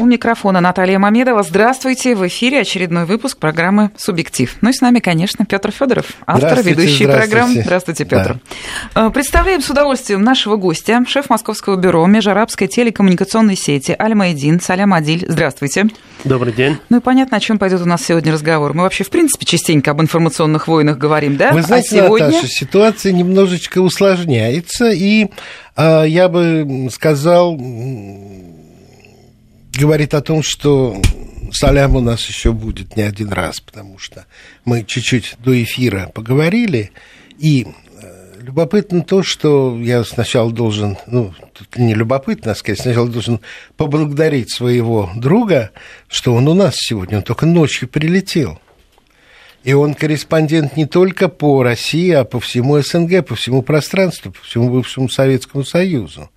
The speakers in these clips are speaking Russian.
У микрофона Наталья Мамедова. Здравствуйте. В эфире очередной выпуск программы «Субъектив». Ну и с нами, конечно, Петр Федоров, автор, ведущий программ. Здравствуйте, Петр. Да. Представляем с удовольствием нашего гостя, шеф Московского бюро межарабской телекоммуникационной сети Аль-Майдин Салям Адиль. Здравствуйте. Добрый день. Ну и понятно, о чем пойдет у нас сегодня разговор. Мы вообще, в принципе, частенько об информационных войнах говорим, да? Вы знаете, а сегодня... Наташа, ситуация немножечко усложняется, и э, я бы сказал говорит о том, что салям у нас еще будет не один раз, потому что мы чуть-чуть до эфира поговорили, и э, любопытно то, что я сначала должен, ну, тут не любопытно, а сказать, сначала должен поблагодарить своего друга, что он у нас сегодня, он только ночью прилетел. И он корреспондент не только по России, а по всему СНГ, по всему пространству, по всему бывшему Советскому Союзу.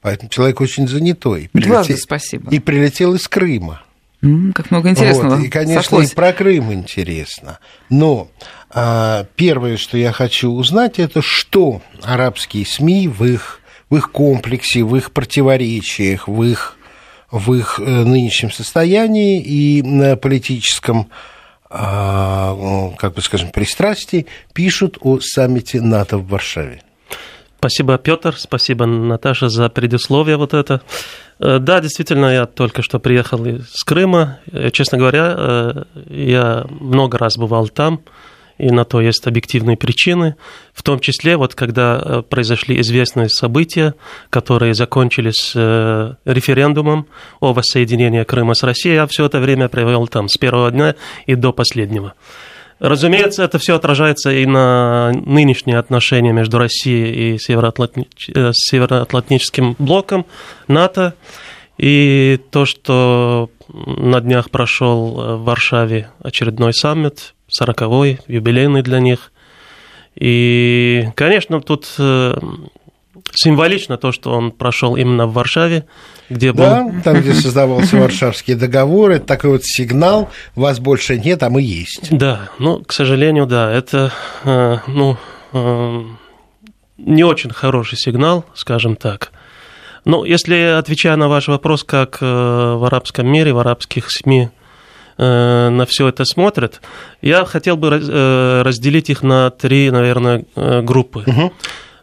Поэтому человек очень занятой. Прилетел, Дважды спасибо. И прилетел из Крыма. Mm, как много интересного. Вот, и, конечно, сошлось. и про Крым интересно. Но а, первое, что я хочу узнать, это что арабские СМИ в их, в их комплексе, в их противоречиях, в их, в их э, нынешнем состоянии и на политическом а, как бы скажем, пристрастии пишут о саммите НАТО в Варшаве. Спасибо, Петр, спасибо, Наташа, за предусловие вот это. Э, да, действительно, я только что приехал из Крыма. Э, честно говоря, э, я много раз бывал там, и на то есть объективные причины, в том числе, вот когда произошли известные события, которые закончились референдумом о воссоединении Крыма с Россией, я все это время провел там с первого дня и до последнего. Разумеется, это все отражается и на нынешние отношения между Россией и Североатланти... Э, Североатлантическим блоком НАТО. И то, что на днях прошел в Варшаве очередной саммит, сороковой, юбилейный для них. И, конечно, тут э, символично то, что он прошел именно в Варшаве, где был... Да, там, где создавался Варшавский договор, это такой вот сигнал, вас больше нет, а мы есть. Да, ну, к сожалению, да, это, э, ну, э, не очень хороший сигнал, скажем так. Но если, отвечая на ваш вопрос, как э, в арабском мире, в арабских СМИ на все это смотрят, я хотел бы разделить их на три, наверное, группы. Угу.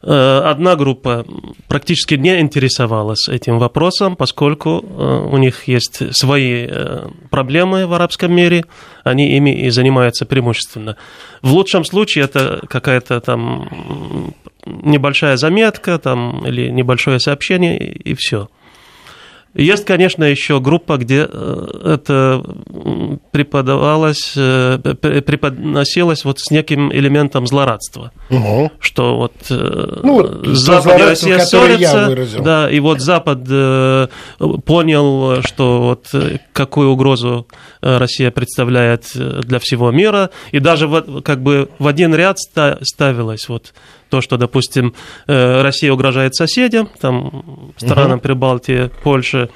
Э, одна группа практически не интересовалась этим вопросом, поскольку э, у них есть свои э, проблемы в арабском мире, они ими и занимаются преимущественно. В лучшем случае это какая-то там небольшая заметка там, или небольшое сообщение, и все. Есть, конечно, еще группа, где э, это преподавалось, э, преподносилось вот с неким элементом злорадства. Угу. Что вот, э, ну, вот Запад и Россия ссорятся, да, и вот Запад понял, что вот какую угрозу Россия представляет для всего мира, и даже вот как бы в один ряд ставилось вот то, что, допустим, э, Россия угрожает соседям, там, странам угу. Прибалтии, Польше,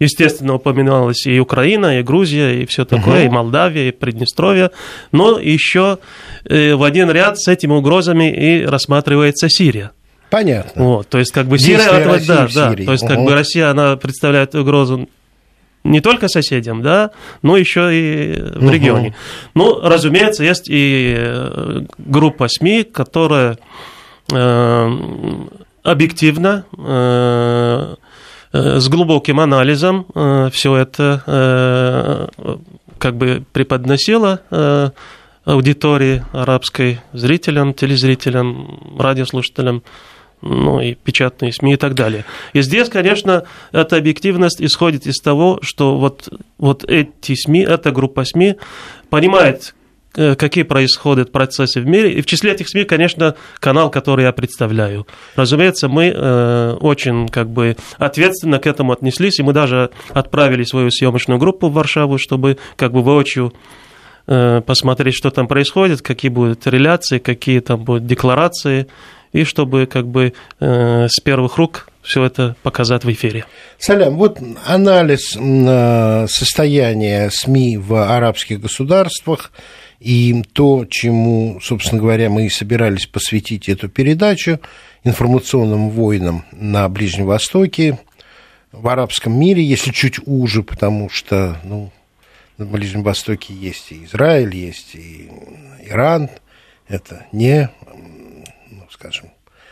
Естественно, упоминалась и Украина, и Грузия, и все такое, и Молдавия, и Приднестровье. Но еще э, в один ряд с этими угрозами и рассматривается Сирия. Понятно. Вот, то есть, как бы Сирия, этого, да, да, то есть, как бы Россия, она представляет угрозу не только соседям, да, но еще и в угу. регионе. Ну, разумеется, есть и э, группа СМИ, которая э, объективно, э, э, с глубоким анализом э, все это э, как бы преподносила э, аудитории арабской, зрителям, телезрителям, радиослушателям ну и печатные СМИ и так далее. И здесь, конечно, эта объективность исходит из того, что вот, вот эти СМИ, эта группа СМИ понимает, э, какие происходят процессы в мире. И в числе этих СМИ, конечно, канал, который я представляю. Разумеется, мы э, очень как бы ответственно к этому отнеслись, и мы даже отправили свою съемочную группу в Варшаву, чтобы как бы воочию э, посмотреть, что там происходит, какие будут реляции, какие там будут декларации и чтобы как бы э, с первых рук все это показать в эфире. Салям, вот анализ э, состояния СМИ в арабских государствах и то, чему, собственно говоря, мы и собирались посвятить эту передачу, информационным войнам на Ближнем Востоке, в арабском мире, если чуть уже, потому что, ну, на Ближнем Востоке есть и Израиль, есть и Иран, это не, скажем,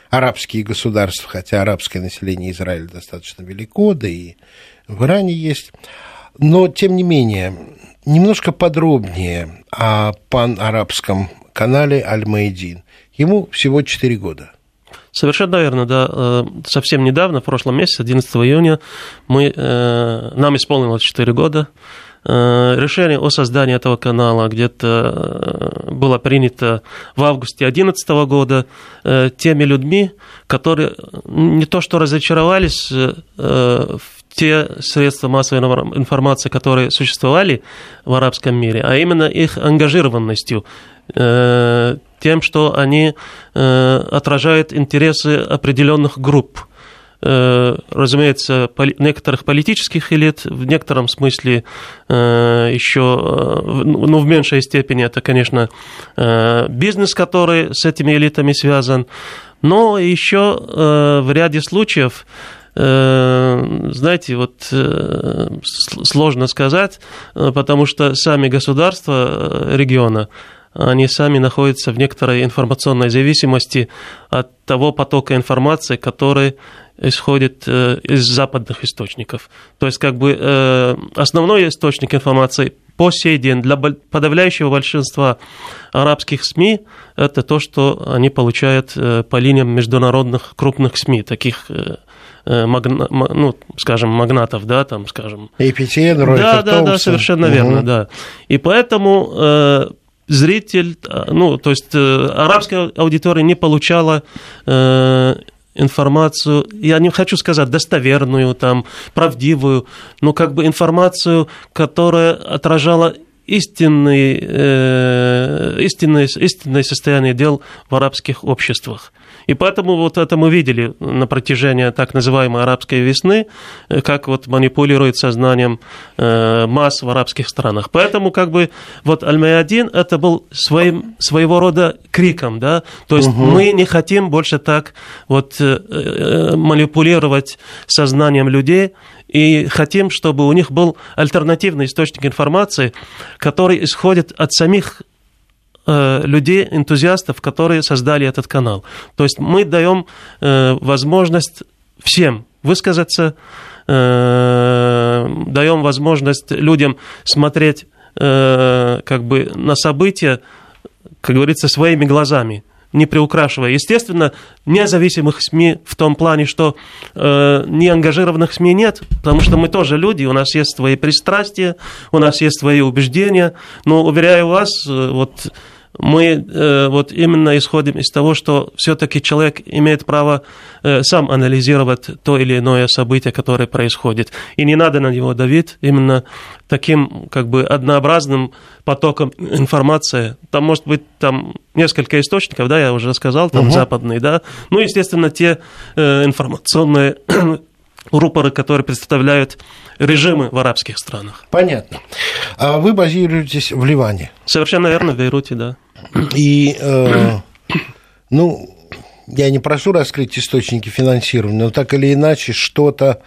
арабские государства, хотя арабское население Израиля достаточно велико, да и в Иране есть. Но, тем не менее, немножко подробнее о пан-арабском канале Аль-Маидин. Ему всего 4 года. Совершенно верно, да. Э, совсем недавно, в прошлом месяце, 11 июня, мы, э, нам исполнилось 4 года. Э, решение о создании этого канала где-то было принято в августе 2011 года теми людьми, которые не то что разочаровались в те средства массовой информации, которые существовали в арабском мире, а именно их ангажированностью тем, что они э, отражают интересы определенных групп. э, разумеется, некоторых политических элит, в некотором смысле э, еще, ну, в меньшей степени это, конечно, бизнес, который с этими элитами связан, но еще в ряде случаев знаете, вот сложно сказать, потому что сами государства региона, они сами находятся в некоторой информационной зависимости от того потока информации, который исходит э, из западных источников. То есть, как бы э, основной источник информации по сей день для подавляющего большинства арабских СМИ это то, что они получают э, по линиям международных крупных СМИ, таких магна, ну, скажем, магнатов, да, там, скажем. APTN, Reuters, Да, да, да, совершенно угу. верно, да. И поэтому зритель, а, ну, то есть э, арабская аудитория не получала э, информацию, я не хочу сказать достоверную, там, правдивую, но как бы информацию, которая отражала истинные, э, истинное, истинное состояние дел в арабских обществах. И поэтому вот это мы видели на протяжении так называемой арабской весны, э, как вот манипулирует сознанием э, масс в арабских странах. Поэтому как бы вот Аль-Майадин это был своим, своего рода криком, да, то есть угу. мы не хотим больше так вот э, манипулировать сознанием людей, и хотим, чтобы у них был альтернативный источник информации, который исходит от самих людей, энтузиастов, которые создали этот канал. То есть мы даем э, возможность всем высказаться, э, даем возможность людям смотреть как бы на события, как говорится, своими глазами не приукрашивая. Естественно, независимых СМИ в том плане, что э, неангажированных СМИ нет, потому что мы тоже люди, у нас есть свои пристрастия, у нас есть свои убеждения, но, уверяю вас, вот мы э, вот именно исходим из того, что все-таки человек имеет право э, сам анализировать то или иное событие, которое происходит. И не надо на него давить именно таким как бы однообразным потоком информации. Там может быть там несколько источников, да, я уже сказал, там угу. западные, да. Ну, естественно, те э, информационные рупоры, которые представляют режимы в арабских странах. Понятно. А вы базируетесь в Ливане? Совершенно верно, в Бейруте, да. И, э, ну, я не прошу раскрыть источники финансирования, но так или иначе что-то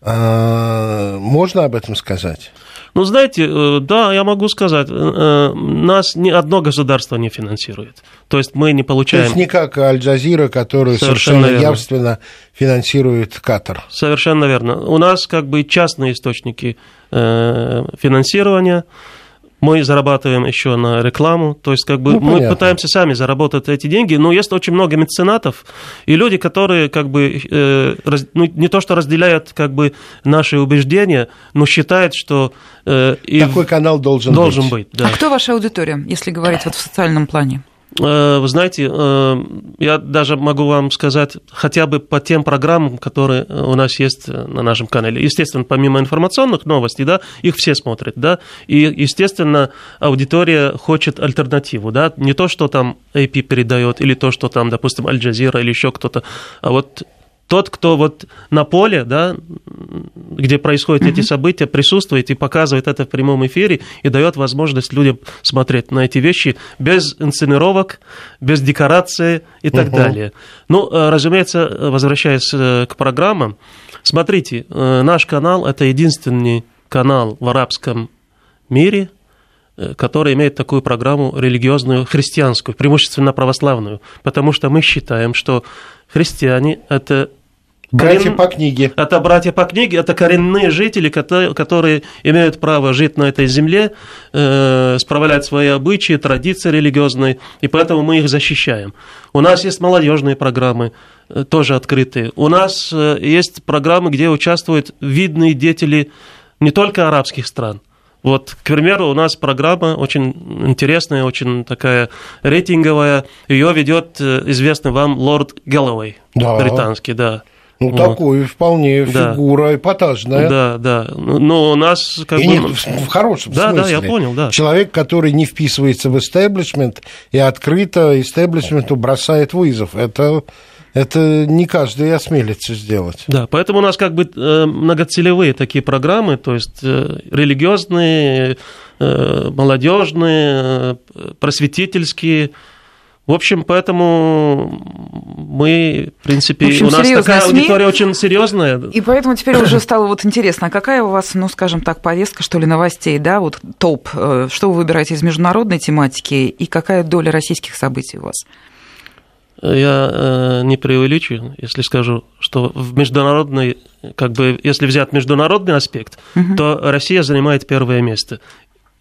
э, можно об этом сказать? Ну, знаете, э, да, я могу сказать, э, э, нас ни одно государство не финансирует. То есть мы не получаем... То есть не как Аль-Джазира, который совершенно, совершенно явственно финансирует Катар. Совершенно верно. У нас как бы частные источники финансирования, мы зарабатываем еще на рекламу, то есть как бы ну, мы понятно. пытаемся сами заработать эти деньги, но есть очень много меценатов и люди, которые как бы э, раз, ну, не то что разделяют как бы наши убеждения, но считают, что э, такой канал должен, должен быть. быть да. А кто ваша аудитория, если говорить вот в социальном плане? Э, вы знаете, э, я даже могу вам сказать хотя бы по тем программам, которые у нас есть на нашем канале. Естественно, помимо информационных новостей, да, их все смотрят, да, и, естественно, аудитория хочет альтернативу, да, не то, что там AP передает, или то, что там, допустим, Аль-Джазира или еще кто-то, а вот тот, кто вот на поле, да, где происходят mm-hmm. эти события, присутствует и показывает это в прямом эфире и дает возможность людям смотреть на эти вещи без инсценировок, без декорации и так mm-hmm. далее. Ну, э, разумеется, возвращаясь э, к программам, Смотрите, наш канал – это единственный канал в арабском мире, который имеет такую программу религиозную, христианскую, преимущественно православную, потому что мы считаем, что христиане – это Братья Корен... по книге. Это братья по книге, это коренные жители, которые имеют право жить на этой земле, э, справлять свои обычаи, традиции религиозные, и поэтому мы их защищаем. У нас есть молодежные программы, э, тоже открытые. У нас э, есть программы, где участвуют видные деятели не только арабских стран. Вот, к примеру, у нас программа очень интересная, очень такая рейтинговая. Ее ведет э, известный вам лорд Гэллоуэй, да. британский, да. Ну, вот. такой вполне да. фигура эпатажная. Да, да. Но у нас как и бы... Нет, в хорошем да, смысле. Да, я понял, да. Человек, который не вписывается в истеблишмент и открыто истеблишменту бросает вызов. Это это не каждый осмелится сделать. Да, поэтому у нас как бы э, многоцелевые такие программы, то есть э, религиозные, э, молодежные, просветительские, в общем, поэтому мы, в принципе, в общем, у нас такая СМИ, аудитория очень серьезная. И поэтому теперь уже стало вот интересно, а какая у вас, ну, скажем так, повестка, что ли, новостей, да, вот топ, э, что вы выбираете из международной тематики и какая доля российских событий у вас? Я э, не преувеличу, если скажу, что в международной, как бы, если взять международный аспект, угу. то Россия занимает первое место.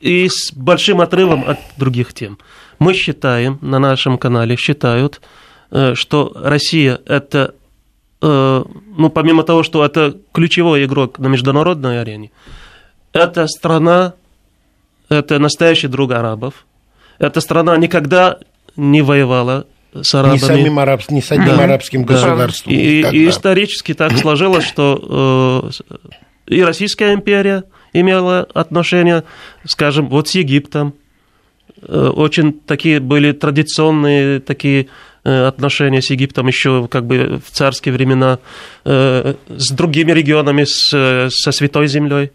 И с большим отрывом от других тем. Мы считаем, на нашем канале считают, э, что Россия это, э, ну, помимо того, что это ключевой игрок на международной арене, это страна, это настоящий друг арабов, эта страна никогда не воевала с арабами. Не, самим араб, не с одним да, арабским да. государством. И, и исторически так сложилось, что э, и Российская империя имела отношение, скажем, вот с Египтом, Э, очень такие были традиционные такие э, отношения с Египтом еще как бы в царские времена, э, с другими регионами, с, со Святой Землей.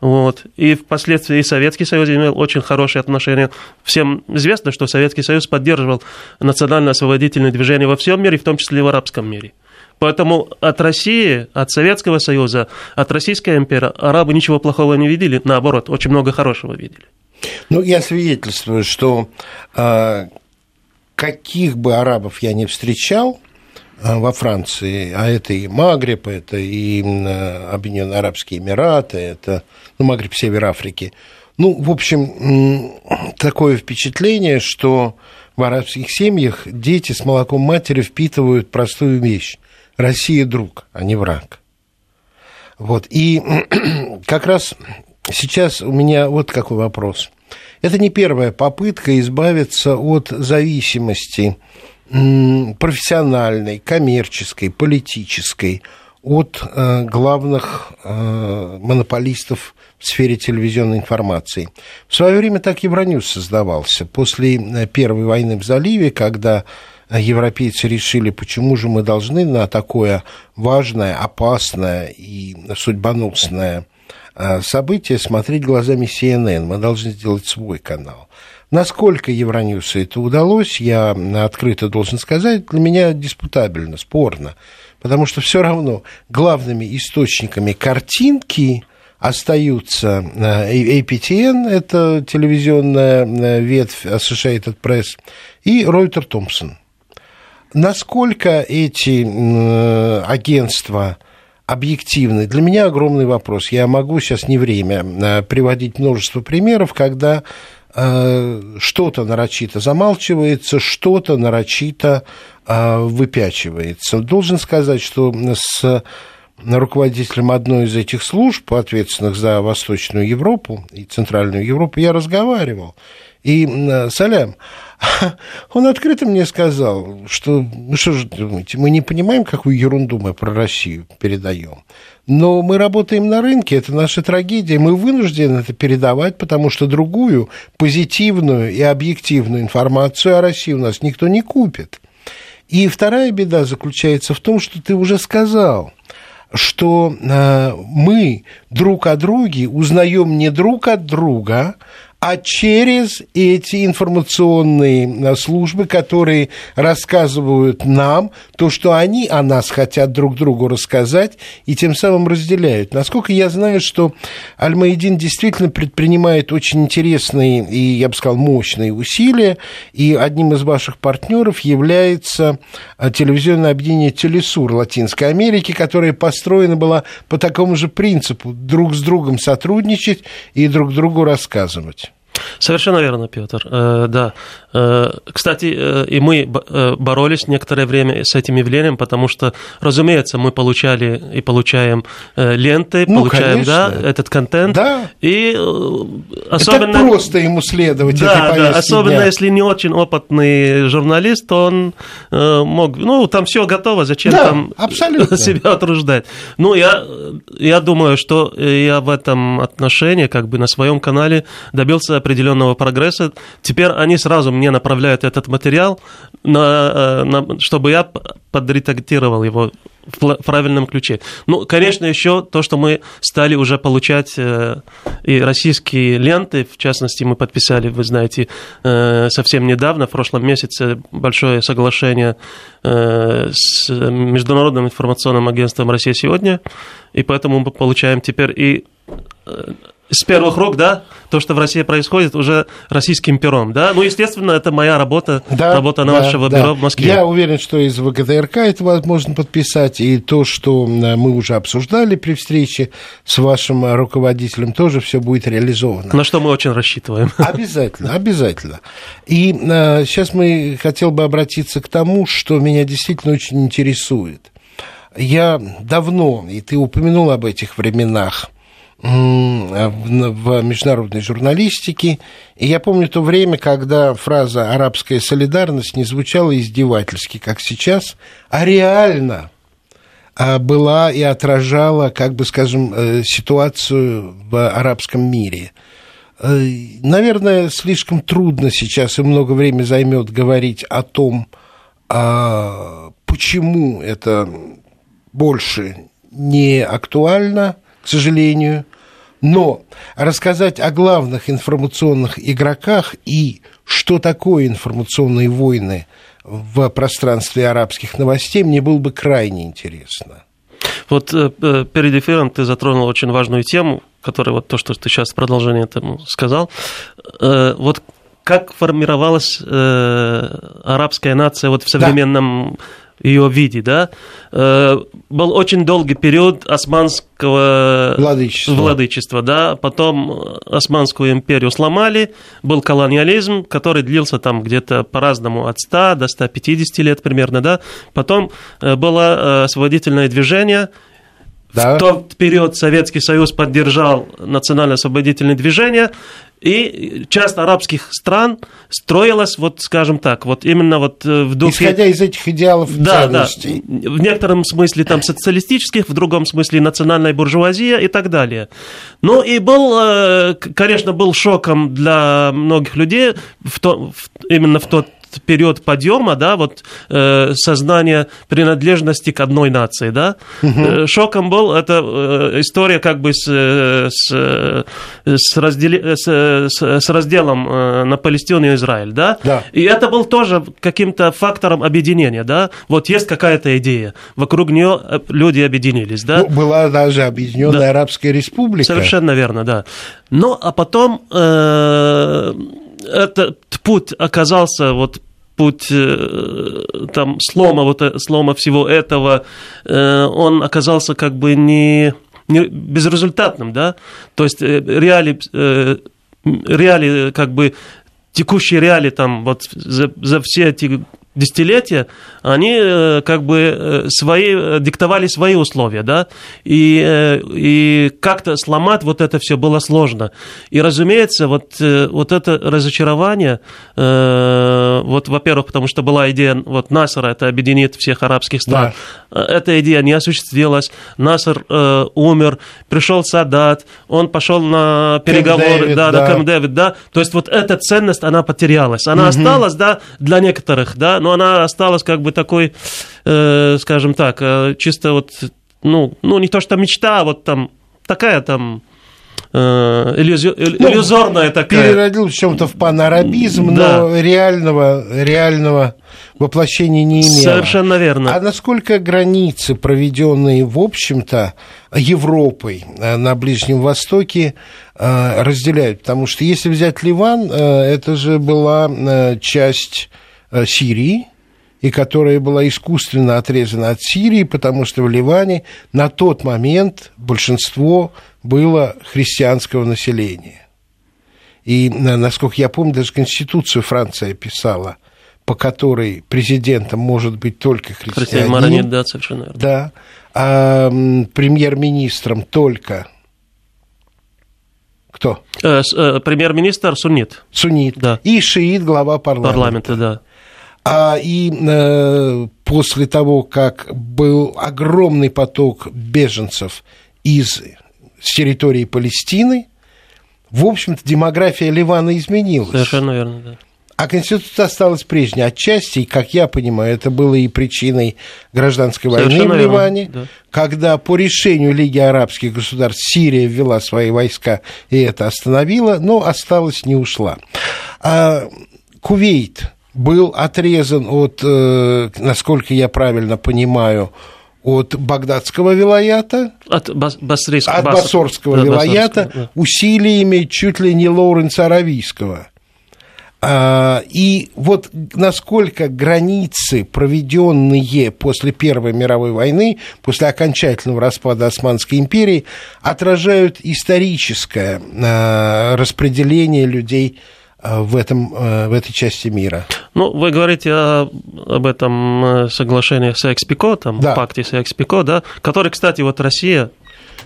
Вот. И впоследствии Советский Союз имел очень хорошие отношения. Всем известно, что Советский Союз поддерживал национально-освободительное движение во всем мире, в том числе и в арабском мире. Поэтому от России, от Советского Союза, от Российской империи арабы ничего плохого не видели, наоборот, очень много хорошего видели. Ну, я свидетельствую, что э, каких бы арабов я не встречал э, во Франции, а это и Магриб, это и э, Объединенные Арабские Эмираты, это ну, Магриб, Север Африки. Ну, в общем, такое впечатление, что в арабских семьях дети с молоком матери впитывают простую вещь. Россия друг, а не враг. Вот. И как раз сейчас у меня вот какой вопрос. Это не первая попытка избавиться от зависимости профессиональной, коммерческой, политической от э, главных э, монополистов в сфере телевизионной информации. В свое время так Евроньюз создавался. После э, Первой войны в заливе, когда европейцы решили, почему же мы должны на такое важное, опасное и судьбоносное Э, события смотреть глазами CNN. Мы должны сделать свой канал. Насколько Евроньюсу это удалось, я открыто должен сказать, для меня диспутабельно, спорно. Потому что все равно главными источниками картинки остаются э, APTN, это телевизионная э, ветвь Associated Press, и Reuters Thompson. Насколько эти агентства объективный. Для меня огромный вопрос. Я могу сейчас не время э, приводить множество примеров, когда э, что-то нарочито замалчивается, что-то нарочито э, выпячивается. Должен сказать, что с руководителем одной из этих служб, ответственных за Восточную Европу и Центральную Европу, я разговаривал. И Салям, он открыто мне сказал, что, ну что же думаете, мы не понимаем, какую ерунду мы про Россию передаем. Но мы работаем на рынке, это наша трагедия, мы вынуждены это передавать, потому что другую позитивную и объективную информацию о России у нас никто не купит. И вторая беда заключается в том, что ты уже сказал, что э, мы друг о друге узнаем не друг от друга, а через эти информационные э, службы, которые рассказывают нам то, что они о нас хотят друг другу рассказать, и тем самым разделяют. Насколько я знаю, что Аль-Маидин действительно предпринимает очень интересные и, я бы сказал, мощные усилия, и одним из ваших партнеров является э, телевизионное объединение «Телесур» Латинской Америки, которое построено было по такому же принципу – друг с другом сотрудничать и друг другу рассказывать. Совершенно верно, Петр. Э, да. Э, кстати, э, и мы боролись некоторое время с этим явлением, потому что, разумеется, мы получали и получаем ленты, ну, получаем да, этот контент. Да. И особенно... Это просто ему следовать да, этой да, особенно дня. если не очень опытный журналист, он мог... Ну, там все готово, зачем да, там абсолютно. себя отруждать? Ну, я, я думаю, что я в этом отношении, как бы на своем канале добился определенного прогресса. Теперь они сразу мне направляют этот материал, на, э, на, чтобы я подредактировал его в правильном ключе. Ну, конечно, еще то, что мы стали уже получать э, и российские ленты, в частности, мы подписали, вы знаете, э, совсем недавно, в прошлом месяце, большое соглашение с Международным информационным агентством «Россия сегодня», и поэтому мы получаем теперь и с первых рук, да, то, что в России происходит, уже российским пером, да. Ну, естественно, это моя работа, да, работа нашего да, бюро да. в Москве. Я уверен, что из ВГТРК это возможно подписать, и то, что мы уже обсуждали при встрече с вашим руководителем, тоже все будет реализовано. На что мы очень рассчитываем. Обязательно, обязательно. И а, сейчас мы хотел бы обратиться к тому, что меня действительно очень интересует. Я давно, и ты упомянул об этих временах, в международной журналистике. И я помню то время, когда фраза «арабская солидарность» не звучала издевательски, как сейчас, а реально а, была и отражала, как бы скажем, э, ситуацию в арабском мире. Э, наверное, слишком трудно сейчас и много времени займет говорить о том, а, почему это больше не актуально, к сожалению, но рассказать о главных информационных игроках и что такое информационные войны в пространстве арабских новостей мне было бы крайне интересно. Вот э, э, перед эфиром ты затронул очень важную тему, которая вот то, что ты сейчас в продолжение этому сказал. Э, вот как формировалась арабская нация вот в современном да ее виде, да, э, был очень долгий период османского владычества. владычества, да, потом Османскую империю сломали, был колониализм, который длился там где-то по-разному от 100 до 150 лет примерно, да, потом э, было э, освободительное движение, да. В тот период Советский Союз поддержал национально-освободительное движение, и часть арабских стран строилась, вот скажем так, вот именно вот э, в духе... Исходя из этих идеалов да, ценностей. Да, в некотором смысле там социалистических, в другом смысле национальная буржуазия и так далее. Ну и был, э, конечно, был шоком для многих людей в то, в, именно в тот период подъема, да, вот э, сознание принадлежности к одной нации, да. Угу. Шоком был эта э, история как бы с, э, с, с, раздели, с, с разделом э, на Палестину и Израиль, да. да. И это был тоже каким-то фактором объединения, да. Вот есть какая-то идея, вокруг нее люди объединились, да. Ну, была даже Объединенная да. Арабская Республика. Совершенно верно, да. Ну, а потом э, этот путь оказался вот путь э, там слома вот э, слома всего этого э, он оказался как бы не, не безрезультатным да? То есть реалии реалии как бы текущие реалии там вот за, за все эти десятилетия, они э, как бы э, свои, э, диктовали свои условия, да, и, и как-то сломать вот это все было сложно. И, разумеется, вот, вот это разочарование, вот, во-первых, потому что была идея, вот Насара, это объединит всех арабских стран, да. эта идея не осуществилась, Насар э, умер, пришел Садат, он пошел на переговоры, Дэвид, да, да, на Кэм Дэвид, да, то есть вот эта ценность, она потерялась, она угу. осталась, да, для некоторых, да, но она осталась как бы такой, э, скажем так, э, чисто вот, ну, ну, не то что мечта, а вот там такая там э, иллюзи... ну, иллюзорная такая. Переродил в чем-то в панарабизм, да. но реального, реального воплощения не имел. Совершенно верно. А насколько границы, проведенные, в общем-то, Европой э, на Ближнем Востоке, разделяют? Потому что если взять Ливан, это же была часть Сирии, и которая была искусственно отрезана от Сирии, потому что в Ливане на тот момент большинство было христианского населения. И, насколько я помню, даже Конституцию Франция писала, по которой президентом может быть только христианин. Маронит, да, совершенно верно. Да. А премьер-министром только кто? Э, э, премьер-министр суннит. Суннит. Да. И шиит, глава парламента. Парламента, да. А и э, после того, как был огромный поток беженцев из с территории Палестины, в общем-то, демография Ливана изменилась. Совершенно верно, да. А Конституция осталась прежней. Отчасти, и, как я понимаю, это было и причиной гражданской войны Совершенно в Ливане, верно, да. когда по решению Лиги арабских государств Сирия ввела свои войска и это остановила, но осталась, не ушла. А Кувейт был отрезан от, э, насколько я правильно понимаю, от Багдадского вилаята, от, бас, басрийского, от Басорского да, вилаята да. усилиями чуть ли не Лоуренса Аравийского. А, и вот насколько границы, проведенные после Первой мировой войны, после окончательного распада Османской империи, отражают историческое а, распределение людей в, этом, э, в этой части мира. Ну, вы говорите о, об этом э, соглашении с Экспико, там, да. пакте с Экспико, да, который, кстати, вот Россия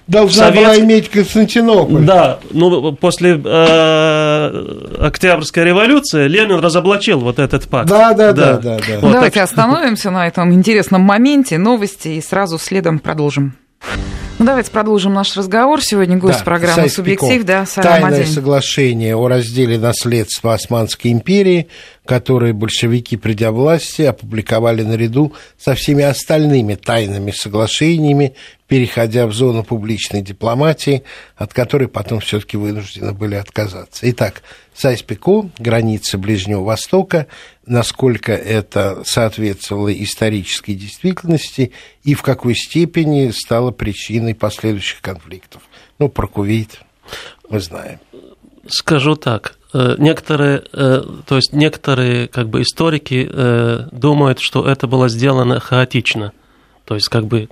Должна Совет... была иметь Константинополь. Да, ну после э, Октябрьской революции Ленин разоблачил вот этот пакт. Да, да, да, да. да, да. Вот Давайте так... остановимся на этом интересном моменте, новости и сразу следом продолжим. Ну, давайте продолжим наш разговор. Сегодня гость да, программы «Субъектив». Да, Тайное соглашение о разделе наследства Османской империи, которое большевики, придя власти, опубликовали наряду со всеми остальными тайными соглашениями, переходя в зону публичной дипломатии, от которой потом все таки вынуждены были отказаться. Итак, Сайспико, границы Ближнего Востока, насколько это соответствовало исторической действительности и в какой степени стало причиной последующих конфликтов. Ну, про Кувейт мы знаем. Скажу так, э, некоторые, э, то есть некоторые как бы историки э, думают, что это было сделано хаотично, то есть как бы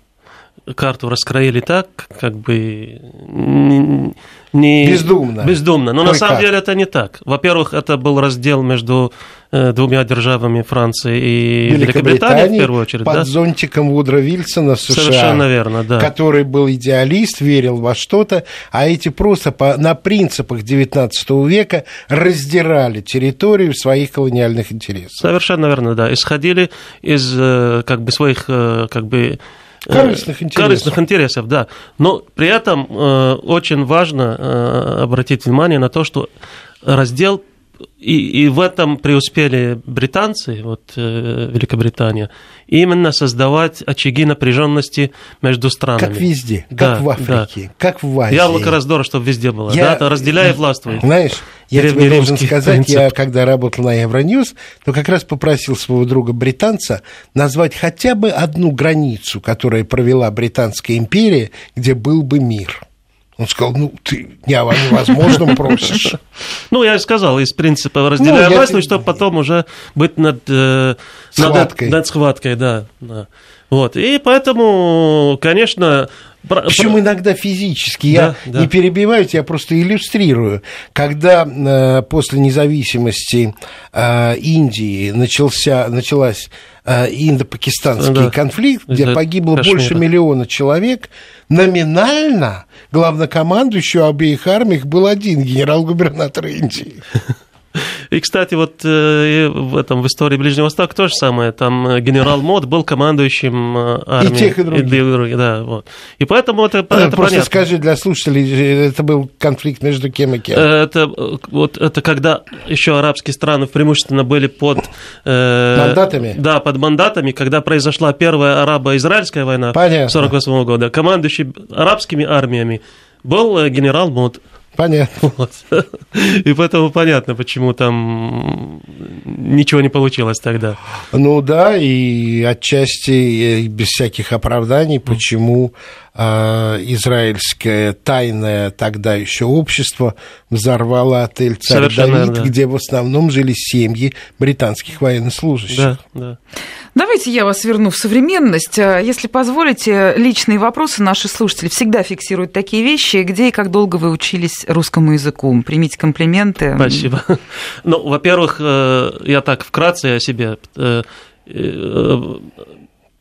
карту раскроили так, как бы не... Бездумно. Бездумно. Но Ой, на самом деле это не так. Во-первых, это был раздел между э, двумя державами Франции и Великобритании, в первую очередь. Под да? зонтиком Вудро Вильсона США. Совершенно верно, да. Который был идеалист, верил во что-то, а эти просто по, на принципах XIX века раздирали территорию своих колониальных интересов. Совершенно верно, да. Исходили из э, как бы своих э, как бы Корыстных интересов. Корыстных интересов, да. Но при этом э, очень важно э, обратить внимание на то, что раздел и, и в этом преуспели британцы, вот э, Великобритания, именно создавать очаги напряженности между странами. Как везде, да, как в Африке, да. как в Азии. Яблоко раздора, чтобы везде было, я, да, и властвуй. Знаешь, я тебе должен сказать, принцип. я когда работал на Евроньюз, то как раз попросил своего друга британца назвать хотя бы одну границу, которая провела Британская империя, где был бы мир. Он сказал, ну, ты не о невозможном просишь. Ну, я сказал, из принципа разделяя ну, власть, я... чтобы потом уже быть над, э, схваткой. Над, над схваткой, да, да. Вот, и поэтому, конечно... Причем иногда физически. Я да, да. не перебиваю, я просто иллюстрирую. Когда э, после независимости э, Индии начался, началась э, индо-пакистанский да. конфликт, где погибло Кашмира. больше миллиона человек, номинально главнокомандующий обеих армий был один генерал-губернатор Индии. И, кстати, вот э, в этом в истории Ближнего Востока то же самое. Там э, генерал Мод был командующим армией. И тех, и других. И, других да, вот. и поэтому это, это Просто понятно. скажи для слушателей, это был конфликт между кем и кем? Это, вот, это когда еще арабские страны преимущественно были под... Э, мандатами? Да, под мандатами, когда произошла первая арабо-израильская война Понятно. 48 года. Командующий арабскими армиями был генерал Мод. Понятно. Вот. И поэтому понятно, почему там ничего не получилось тогда. Ну да, и отчасти без всяких оправданий, почему э, израильское тайное тогда еще общество взорвало отель Царь Давид, да. где в основном жили семьи британских военнослужащих. Да, да. Давайте я вас верну в современность. А, если позволите, личные вопросы наши слушатели всегда фиксируют такие вещи. Где и как долго вы учились русскому языку? Примите комплименты. Спасибо. Ну, во-первых, э, я так вкратце о себе.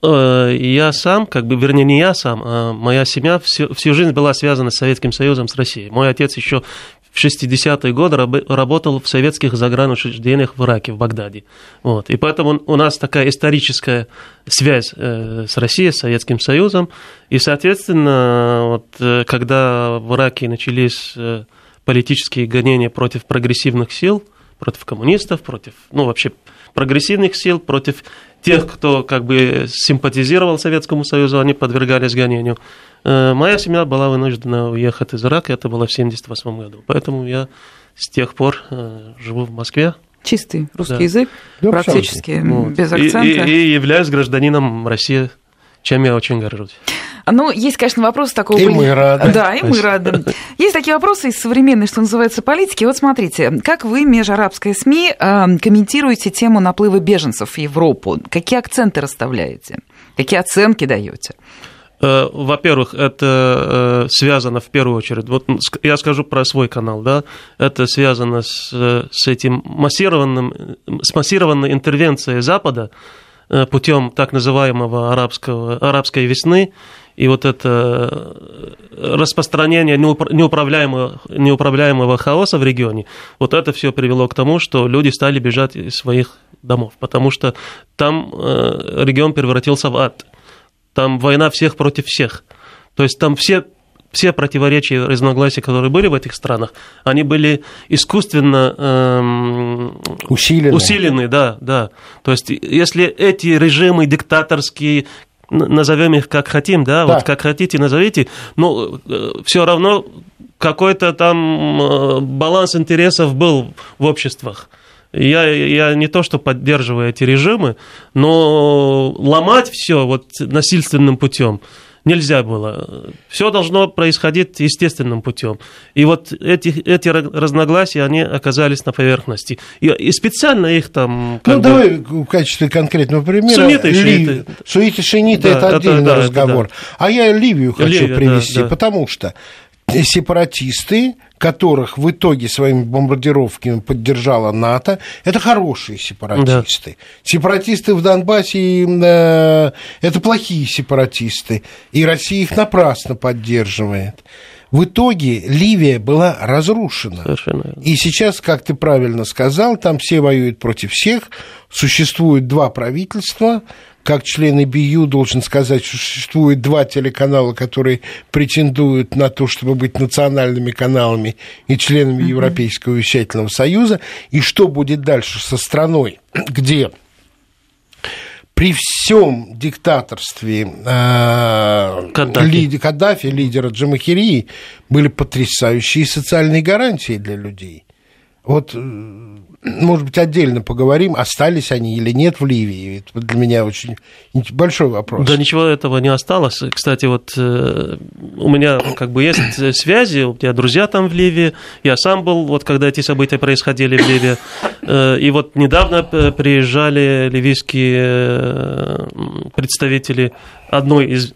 Э, я сам, как бы, вернее, не я сам, а моя семья всю, всю жизнь была связана с Советским Союзом, с Россией. Мой отец еще в 60-е годы работал в советских загранучреждениях в Ираке, в Багдаде. Вот. И поэтому у нас такая историческая связь э, с Россией, с Советским Союзом. И, соответственно, вот, э, когда в Ираке начались политические гонения против прогрессивных сил, против коммунистов, против, ну, вообще прогрессивных сил, против тех, кто как бы симпатизировал Советскому Союзу, они подвергались гонению. Э, моя семья была вынуждена уехать из Ирака, это было в 1978 году. Поэтому я с тех пор э, живу в Москве. Чистый русский да. язык, да, практически вот. без акцента. И, и, и являюсь гражданином России, чем я очень горжусь. Ну, есть, конечно, вопрос такого... И мы рады. Да, и мы рады. Есть такие вопросы из современной, что называется, политики. Вот смотрите, как вы, межарабская СМИ, э, комментируете тему наплыва беженцев в Европу? Какие акценты расставляете? Какие оценки даете? Э, во-первых, это э, связано в первую очередь, вот я скажу про свой канал, да, это связано с, с этим массированным, с массированной интервенцией Запада путем так называемого арабского, арабской весны, и вот это распространение неуправляемого, неуправляемого хаоса в регионе, вот это все привело к тому, что люди стали бежать из своих домов, потому что там регион превратился в ад там война всех против всех. То есть там все все противоречия разногласия, которые были в этих странах, они были искусственно эм, усилены. усилены, да, да. То есть, если эти режимы диктаторские, назовем их как хотим, да, да. вот как хотите назовите, но э, все равно какой-то там э, баланс интересов был в обществах. Я, я не то, что поддерживаю эти режимы, но ломать все вот насильственным путем нельзя было. Все должно происходить естественным путем. И вот эти, эти разногласия, они оказались на поверхности. И, и специально их там... Ну, бы... давай в качестве конкретного примера. Сунниты и шииты. Суиты, шииты, да, это отдельный да, разговор. Да, да. А я Ливию хочу Ливия, привести, да, да. потому что сепаратисты, которых в итоге своими бомбардировками поддержала НАТО, это хорошие сепаратисты. Да. Сепаратисты в Донбассе э, это плохие сепаратисты, и Россия их напрасно поддерживает. В итоге Ливия была разрушена. Совершенно. И сейчас, как ты правильно сказал, там все воюют против всех, существует два правительства, как член ИБЮ должен сказать, что существует два телеканала, которые претендуют на то, чтобы быть национальными каналами и членами mm-hmm. Европейского вещательного союза, и что будет дальше со страной, где при всем диктаторстве э, Каддафи. Ли, Каддафи, лидера Джамахирии, были потрясающие социальные гарантии для людей. Вот э, может быть, отдельно поговорим, остались они или нет в Ливии. Это для меня очень большой вопрос. Да ничего этого не осталось. Кстати, вот э, у меня как бы есть связи, у меня друзья там в Ливии, я сам был, вот когда эти события происходили в Ливии, э, и вот недавно приезжали ливийские э, представители одной из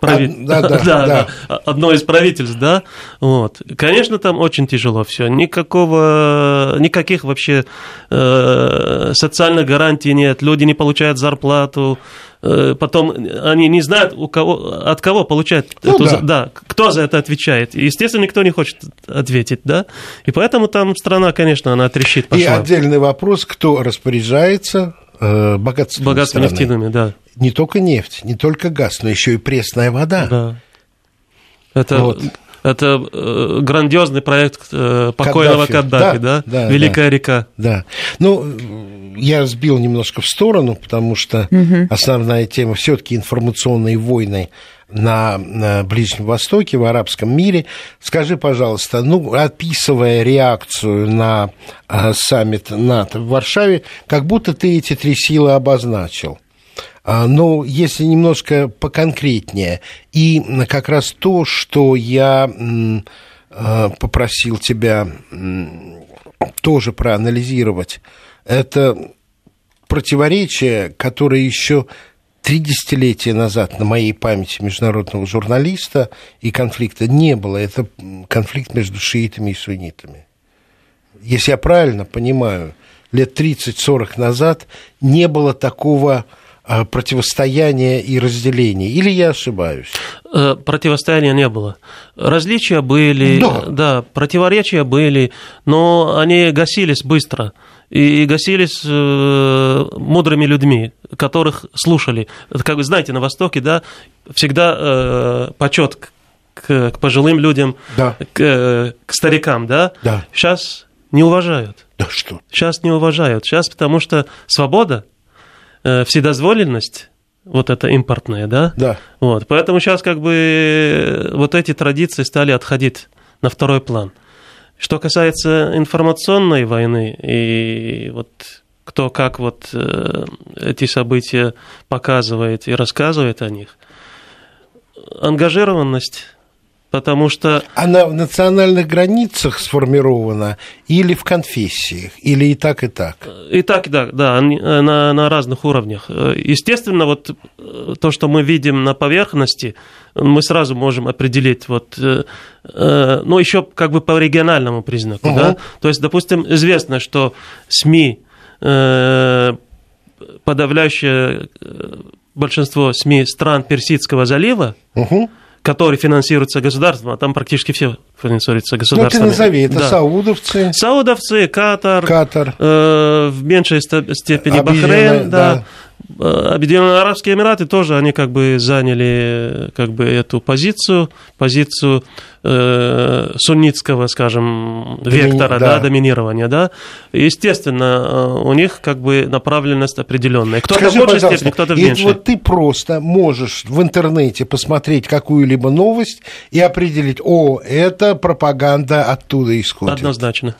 Прави... А, да, да, да, да, одно из правительств, да, вот. Конечно, там очень тяжело все, никакого, никаких вообще э, социальных гарантий нет, люди не получают зарплату, э, потом они не знают, у кого, от кого получают, ну, эту, да. да, кто за это отвечает. Естественно, никто не хочет ответить, да, и поэтому там страна, конечно, она трещит пошла. И отдельный вопрос, кто распоряжается э, богатством Богатство нефтяными, да не только нефть, не только газ, но еще и пресная вода. Да. Это, вот. это э, грандиозный проект э, покойного Каддафи, да, да? да? Великая да, река. Да. Ну, я сбил немножко в сторону, потому что угу. основная тема все-таки информационные войны на, на Ближнем Востоке, в арабском мире. Скажи, пожалуйста, ну, описывая реакцию на э, саммит НАТО в Варшаве, как будто ты эти три силы обозначил. А, но если немножко поконкретнее, и как раз то, что я э, попросил тебя тоже проанализировать, это противоречие, которое еще три десятилетия назад на моей памяти международного журналиста и конфликта не было. Это конфликт между шиитами и суннитами. Если я правильно понимаю, лет 30-40 назад не было такого а, противостояния и разделения. Или я ошибаюсь? Э, противостояния не было. Различия были, да. да, противоречия были, но они гасились быстро и гасились э, мудрыми людьми, которых слушали. Как вы знаете, на Востоке, да, всегда э, почет к, к пожилым людям, да. к, к старикам, да? Да. Сейчас не уважают. Да что? Сейчас не уважают. Сейчас потому что свобода, э, вседозволенность, вот это импортное, да? Да. Вот, поэтому сейчас как бы вот эти традиции стали отходить на второй план. Что касается информационной войны и вот кто как вот э, эти события показывает и рассказывает о них, ангажированность потому что... Она в национальных границах сформирована или в конфессиях, или и так, и так? И так, и так, да, на, на разных уровнях. Естественно, вот э, то, что мы видим на поверхности, мы сразу можем определить, вот, э, э, ну, еще как бы по региональному признаку, угу. да, то есть, допустим, известно, что СМИ, подавляющее большинство СМИ стран Персидского залива, угу который финансируется государством, а там практически все финансируется государством. Ну, ты назови, это да. саудовцы. Саудовцы, Катар, Катар. Э, в меньшей степени Бахрейн, да. да. Э, Объединенные Арабские Эмираты тоже, они как бы заняли как бы эту позицию, позицию э, суннитского, скажем, Домини... вектора, да. Да, доминирования, да. Естественно, э, у них как бы направленность определенная. Кто-то в большей степени, кто-то в меньшей. Вот ты просто можешь в интернете посмотреть какую-либо новость и определить, о, это пропаганда оттуда исходит. Однозначно.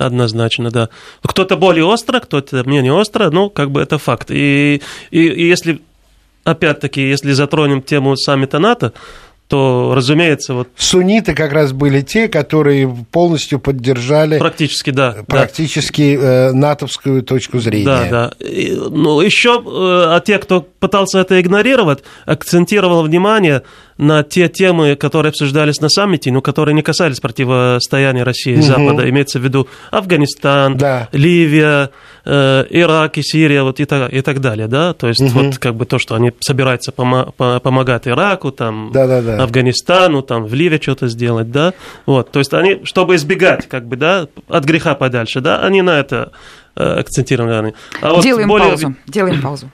Однозначно, да. Кто-то более остро, кто-то менее остро, ну, как бы это факт. И, и, и если, опять-таки, если затронем тему саммита НАТО, то, разумеется, вот... Сунниты как раз были те, которые полностью поддержали... Практически, да. Практически да. Э, натовскую точку зрения. Да, да. И, ну, еще, э, а те, кто пытался это игнорировать, акцентировал внимание на те темы, которые обсуждались на саммите, но которые не касались противостояния России и угу. Запада. Имеется в виду Афганистан, да. Ливия, э, Ирак и Сирия вот и, так, и так далее. Да? То есть угу. вот как бы то, что они собираются помо- помогать Ираку, там, да, да, да. Афганистану, там, в Ливии что-то сделать. Да? Вот. То есть они, чтобы избегать как бы, да, от греха подальше, да, они на это э, акцентированы. А вот Делаем более... паузу. Делаем паузу.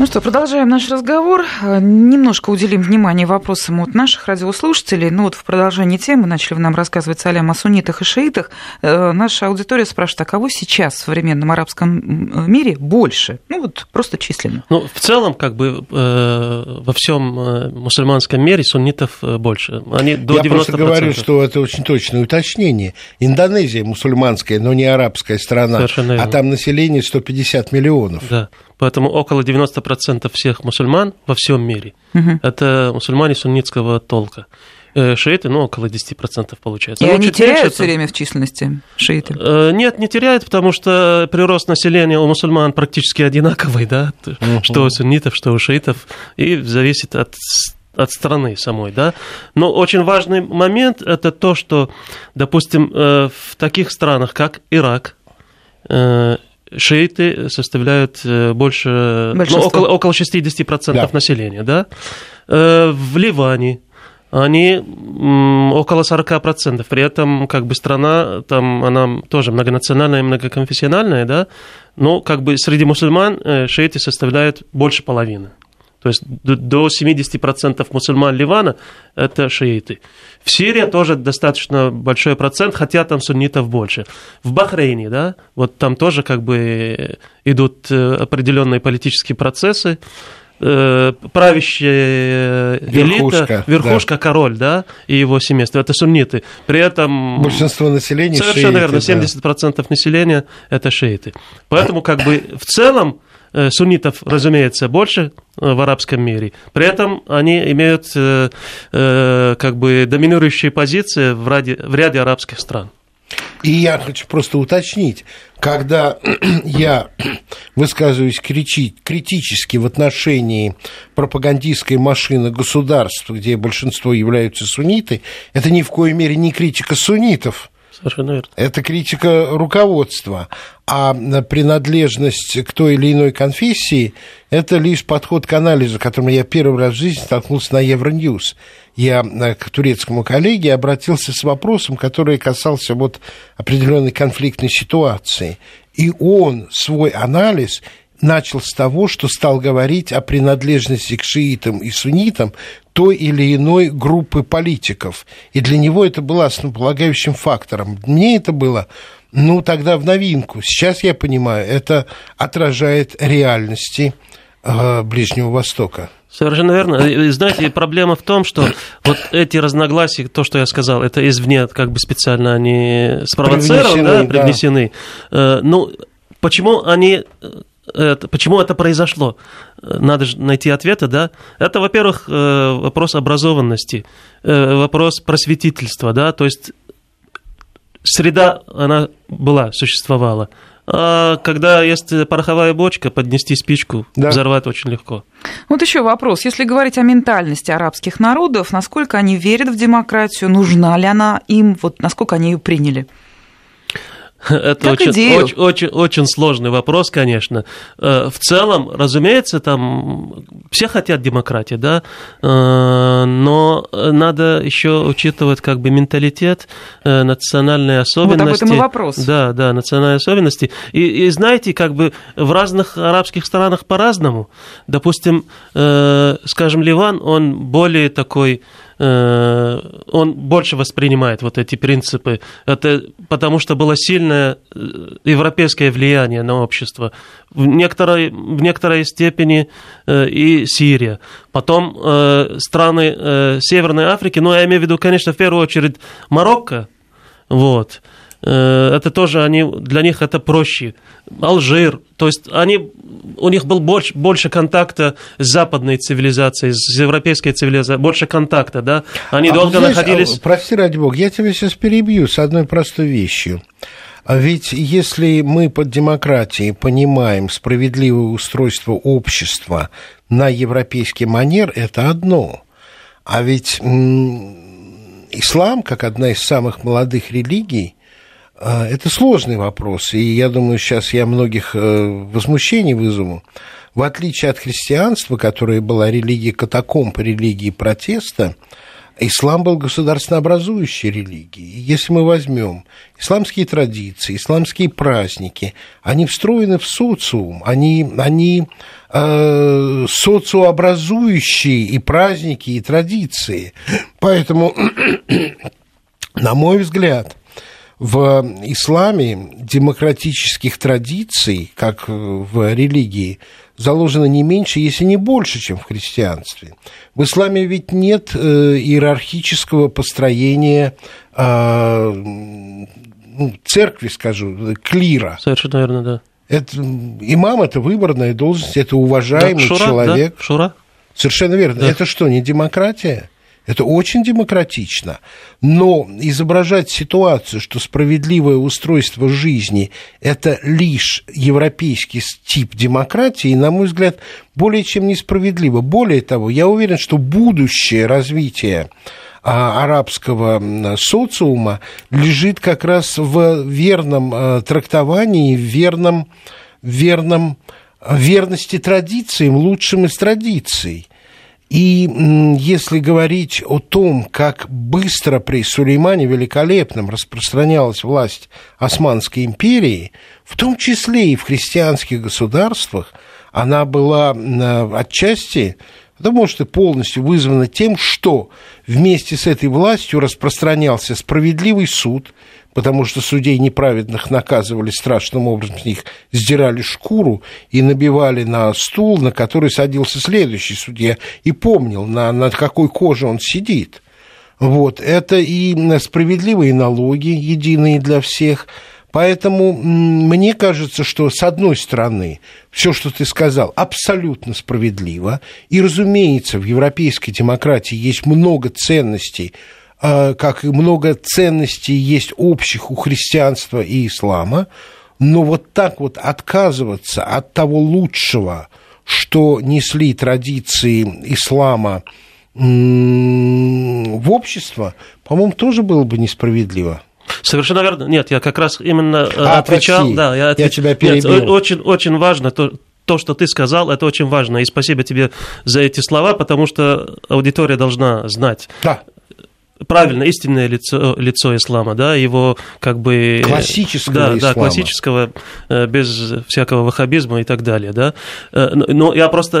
Ну что, продолжаем наш разговор. Немножко уделим внимание вопросам от наших радиослушателей. Ну вот в продолжении темы начали нам рассказывать Салям о суннитах и шиитах. Э, наша аудитория спрашивает, а кого сейчас в современном арабском мире больше? Ну вот просто численно. Ну, в целом, как бы э, во всем э, мусульманском мире суннитов больше. Они до Я 90%. просто говорю, что это очень точное уточнение. Индонезия мусульманская, но не арабская страна. Совершенно верно. А там население 150 миллионов. Да. Поэтому около 90% всех мусульман во всем мире угу. это мусульмане суннитского толка. Э, шииты, ну, около 10% получается. И ну, они теряют меньше, все время в численности, шииты? Э, нет, не теряют, потому что прирост населения у мусульман практически одинаковый, да, угу. что у суннитов, что у шиитов, и зависит от от страны самой, да. Но очень важный момент это то, что, допустим, э, в таких странах, как Ирак, шииты составляют э, больше, ну, около, около 60% да. населения, да. Э, в Ливане они около 40%. При этом как бы страна, там она тоже многонациональная и многоконфессиональная, да, но как бы среди мусульман э, шииты составляют больше половины. То есть до 70% мусульман Ливана – это шииты. В Сирии тоже достаточно большой процент, хотя там суннитов больше. В Бахрейне, да, вот там тоже как бы идут э, определенные политические процессы, э, правящая верхушка, элита, верхушка, да. король, да, и его семейство, это сунниты. При этом... Большинство населения Совершенно шииты, верно, 70% да. населения это шииты. Поэтому как бы в целом э, суннитов, разумеется, больше э, в арабском мире. При этом они имеют э, как бы доминирующие позиции в ряде, в ряде арабских стран. И я хочу просто уточнить, когда я высказываюсь критически в отношении пропагандистской машины государства, где большинство являются сунниты, это ни в коей мере не критика суннитов. Совершенно верно. Это критика руководства. А принадлежность к той или иной конфессии – это лишь подход к анализу, которым я первый раз в жизни столкнулся на Евроньюз я э, к турецкому коллеге обратился с вопросом, который касался вот определенной конфликтной ситуации. И он свой анализ начал с того, что стал говорить о принадлежности к шиитам и суннитам той или иной группы политиков. И для него это было основополагающим фактором. Мне это было, ну, тогда в новинку. Сейчас я понимаю, это отражает реальности э, Ближнего Востока. Совершенно верно. И, знаете, проблема в том, что вот эти разногласия, то, что я сказал, это извне как бы специально они спровоцированы, да, привнесены. Да. Ну, почему они это, почему это произошло? Надо же найти ответы, да? Это, во-первых, э, вопрос образованности, э, вопрос просветительства, да, то есть среда, она была, существовала. А когда есть пороховая бочка, поднести спичку, да. взорвать очень легко. Вот еще вопрос. Если говорить о ментальности арабских народов, насколько они верят в демократию, нужна ли она им, вот насколько они ее приняли? Это очень, очень, очень, очень сложный вопрос, конечно. Э, в целом, разумеется, там все хотят демократии, да, э, но надо еще учитывать как бы менталитет, э, национальные особенности. Вот об этом и вопрос. Да, да, национальные особенности. И, и знаете, как бы в разных арабских странах по-разному. Допустим, скажем, Ливан, он более такой он больше воспринимает вот эти принципы. Это потому что было сильное э, европейское влияние на общество. В некоторой, в некоторой степени э, и Сирия. Потом страны Северной Африки, но я имею в виду, конечно, в первую очередь Марокко. Вот. Э, это тоже они, для них это проще. Алжир, то есть они, у них был больше, больше контакта с западной цивилизацией, с европейской цивилизацией, больше контакта, да? Они а долго знаешь, находились... А, прости, ради бога, я тебя сейчас перебью с одной простой вещью. А ведь если мы под демократией понимаем справедливое устройство общества на европейский манер, это одно. А ведь ислам, как одна из самых молодых религий, это сложный вопрос, и я думаю, сейчас я многих э, возмущений вызову. В отличие от христианства, которое была религия катакомб, религии протеста, ислам был государственнообразующей религией. Если мы возьмем исламские традиции, исламские праздники, они встроены в социум, они, они э, социообразующие и праздники, и традиции. Поэтому, на мой взгляд, в исламе демократических традиций, как в религии, заложено не меньше, если не больше, чем в христианстве. В исламе ведь нет э, иерархического построения э, ну, церкви, скажу, клира. Совершенно верно, да. Это, имам – это выборная должность, это уважаемый да, шура, человек. Да, шура. Совершенно верно. Да. Это что, не демократия? Это очень демократично. Но изображать ситуацию, что справедливое устройство жизни – это лишь европейский тип демократии, на мой взгляд, более чем несправедливо. Более того, я уверен, что будущее развитие а, арабского социума лежит как раз в верном а, трактовании, в верном, верном верности традициям, лучшим из традиций. И если говорить о том, как быстро при Сулеймане Великолепном распространялась власть Османской империи, в том числе и в христианских государствах, она была отчасти, да может и полностью вызвана тем, что вместе с этой властью распространялся справедливый суд, потому что судей неправедных наказывали страшным образом, с них сдирали шкуру и набивали на стул, на который садился следующий судья, и помнил, на, на какой коже он сидит. Вот, это и справедливые налоги, единые для всех, Поэтому мне кажется, что с одной стороны, все, что ты сказал, абсолютно справедливо. И, разумеется, в европейской демократии есть много ценностей, как и много ценностей есть общих у христианства и ислама, но вот так вот отказываться от того лучшего, что несли традиции ислама в общество, по-моему, тоже было бы несправедливо. Совершенно верно. Нет, я как раз именно а, отвечал. Прости, да, я, отвеч... я тебя перебил. Нет, очень, очень важно то, то, что ты сказал, это очень важно. И спасибо тебе за эти слова, потому что аудитория должна знать. Да правильно, истинное лицо, лицо ислама, да, его как бы... Классического да, ислама. Да, классического, э, без всякого ваххабизма и так далее, да. Э, но я просто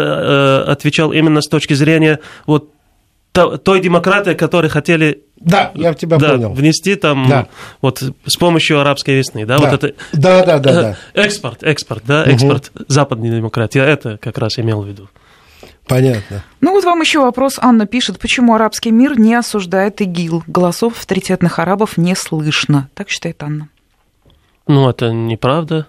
э, отвечал именно с точки зрения вот той демократии, которые хотели да, я тебя да, понял. внести там да. вот с помощью арабской весны, да, да. вот это да, да, да, да. экспорт, экспорт, да, экспорт угу. западной демократии, я это как раз имел в виду. Понятно. Ну вот вам еще вопрос. Анна пишет, почему арабский мир не осуждает ИГИЛ? Голосов авторитетных арабов не слышно. Так считает Анна. Ну, это неправда.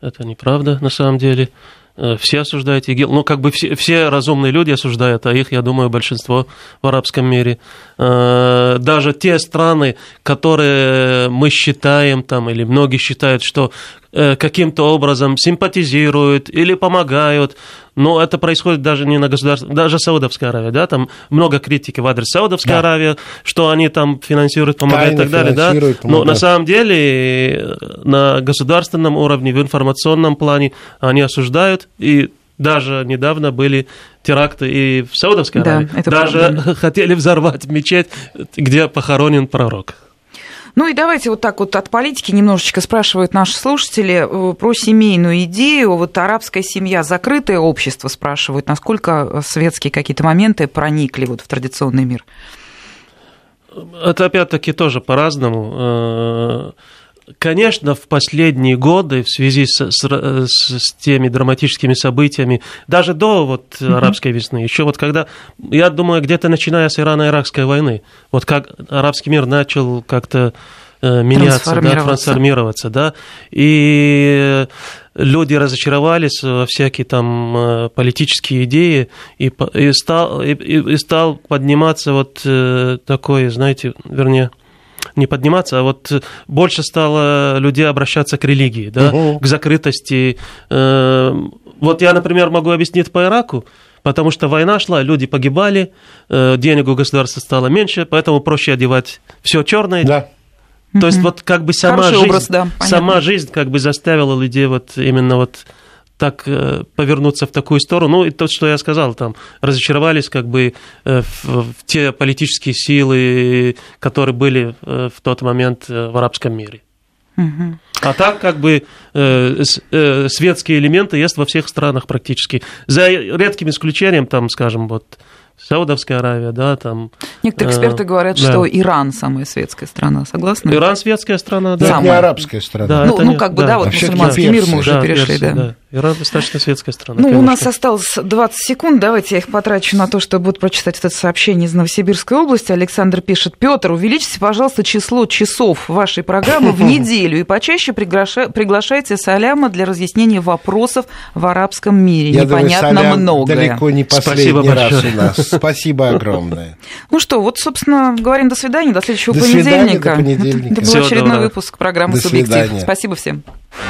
Это неправда на самом деле. Э, все осуждают ИГИЛ. Ну, как бы все, все разумные люди осуждают, а их, я думаю, большинство в арабском мире. Э, даже те страны, которые мы считаем, там, или многие считают, что каким-то образом симпатизируют или помогают, но это происходит даже не на государстве, даже Саудовская Аравия, да, там много критики в адрес Саудовской да. Аравии, что они там финансируют, помогают Тайно и так далее, да. Помогают. Но на самом деле на государственном уровне, в информационном плане они осуждают и даже недавно были теракты и в Саудовской Аравии. Да, Даже правда. хотели взорвать мечеть, где похоронен пророк. Ну и давайте вот так вот от политики немножечко спрашивают наши слушатели э, про семейную идею. Вот арабская семья, закрытое общество спрашивают, насколько светские какие-то моменты проникли вот в традиционный мир. Это опять-таки тоже по-разному. Конечно, в последние годы в связи с, с, с теми драматическими событиями, даже до вот арабской весны, еще вот когда, я думаю, где-то начиная с Ирано-Иракской войны, вот как арабский мир начал как-то э, меняться, трансформироваться. Да, трансформироваться, да, и люди разочаровались во всякие там э, политические идеи, и, и, стал, и, и стал подниматься вот э, такой, знаете, вернее, не подниматься, а вот больше стало людей обращаться к религии, да, угу. к закрытости. Э, вот я, например, могу объяснить по Ираку, потому что война шла, люди погибали, э, денег у государства стало меньше, поэтому проще одевать все черное. Да. То есть вот как бы сама Хороший жизнь, образ, да, сама жизнь как бы заставила людей вот именно вот так э, повернуться в такую сторону. Ну, и то, что я сказал, там, разочаровались как бы э, в, в те политические силы, которые были э, в тот момент в арабском мире. Угу. А так как бы э, э, светские элементы есть во всех странах практически. За редким исключением, там, скажем, вот Саудовская Аравия, да, там... Некоторые эксперты э, говорят, да. что Иран самая светская страна, согласны? Иран светская страна, да. Самая. не арабская страна. Да, ну, ну, как бы, да, да вот мусульманский мир мы уже да, перешли, Персия, да. да. Иран достаточно светская страна. Ну, конечно. у нас осталось 20 секунд, давайте я их потрачу на то, чтобы буду прочитать это сообщение из Новосибирской области. Александр пишет, Петр, увеличьте, пожалуйста, число часов вашей программы в неделю и почаще приглашайте Саляма для разъяснения вопросов в арабском мире. Я Непонятно думаю, многое. далеко не последний раз у нас. Спасибо огромное. Ну что, вот, собственно, говорим до свидания, до следующего до понедельника. Свидания, до понедельника. Это был очередной выпуск программы «Субъектив». Спасибо всем.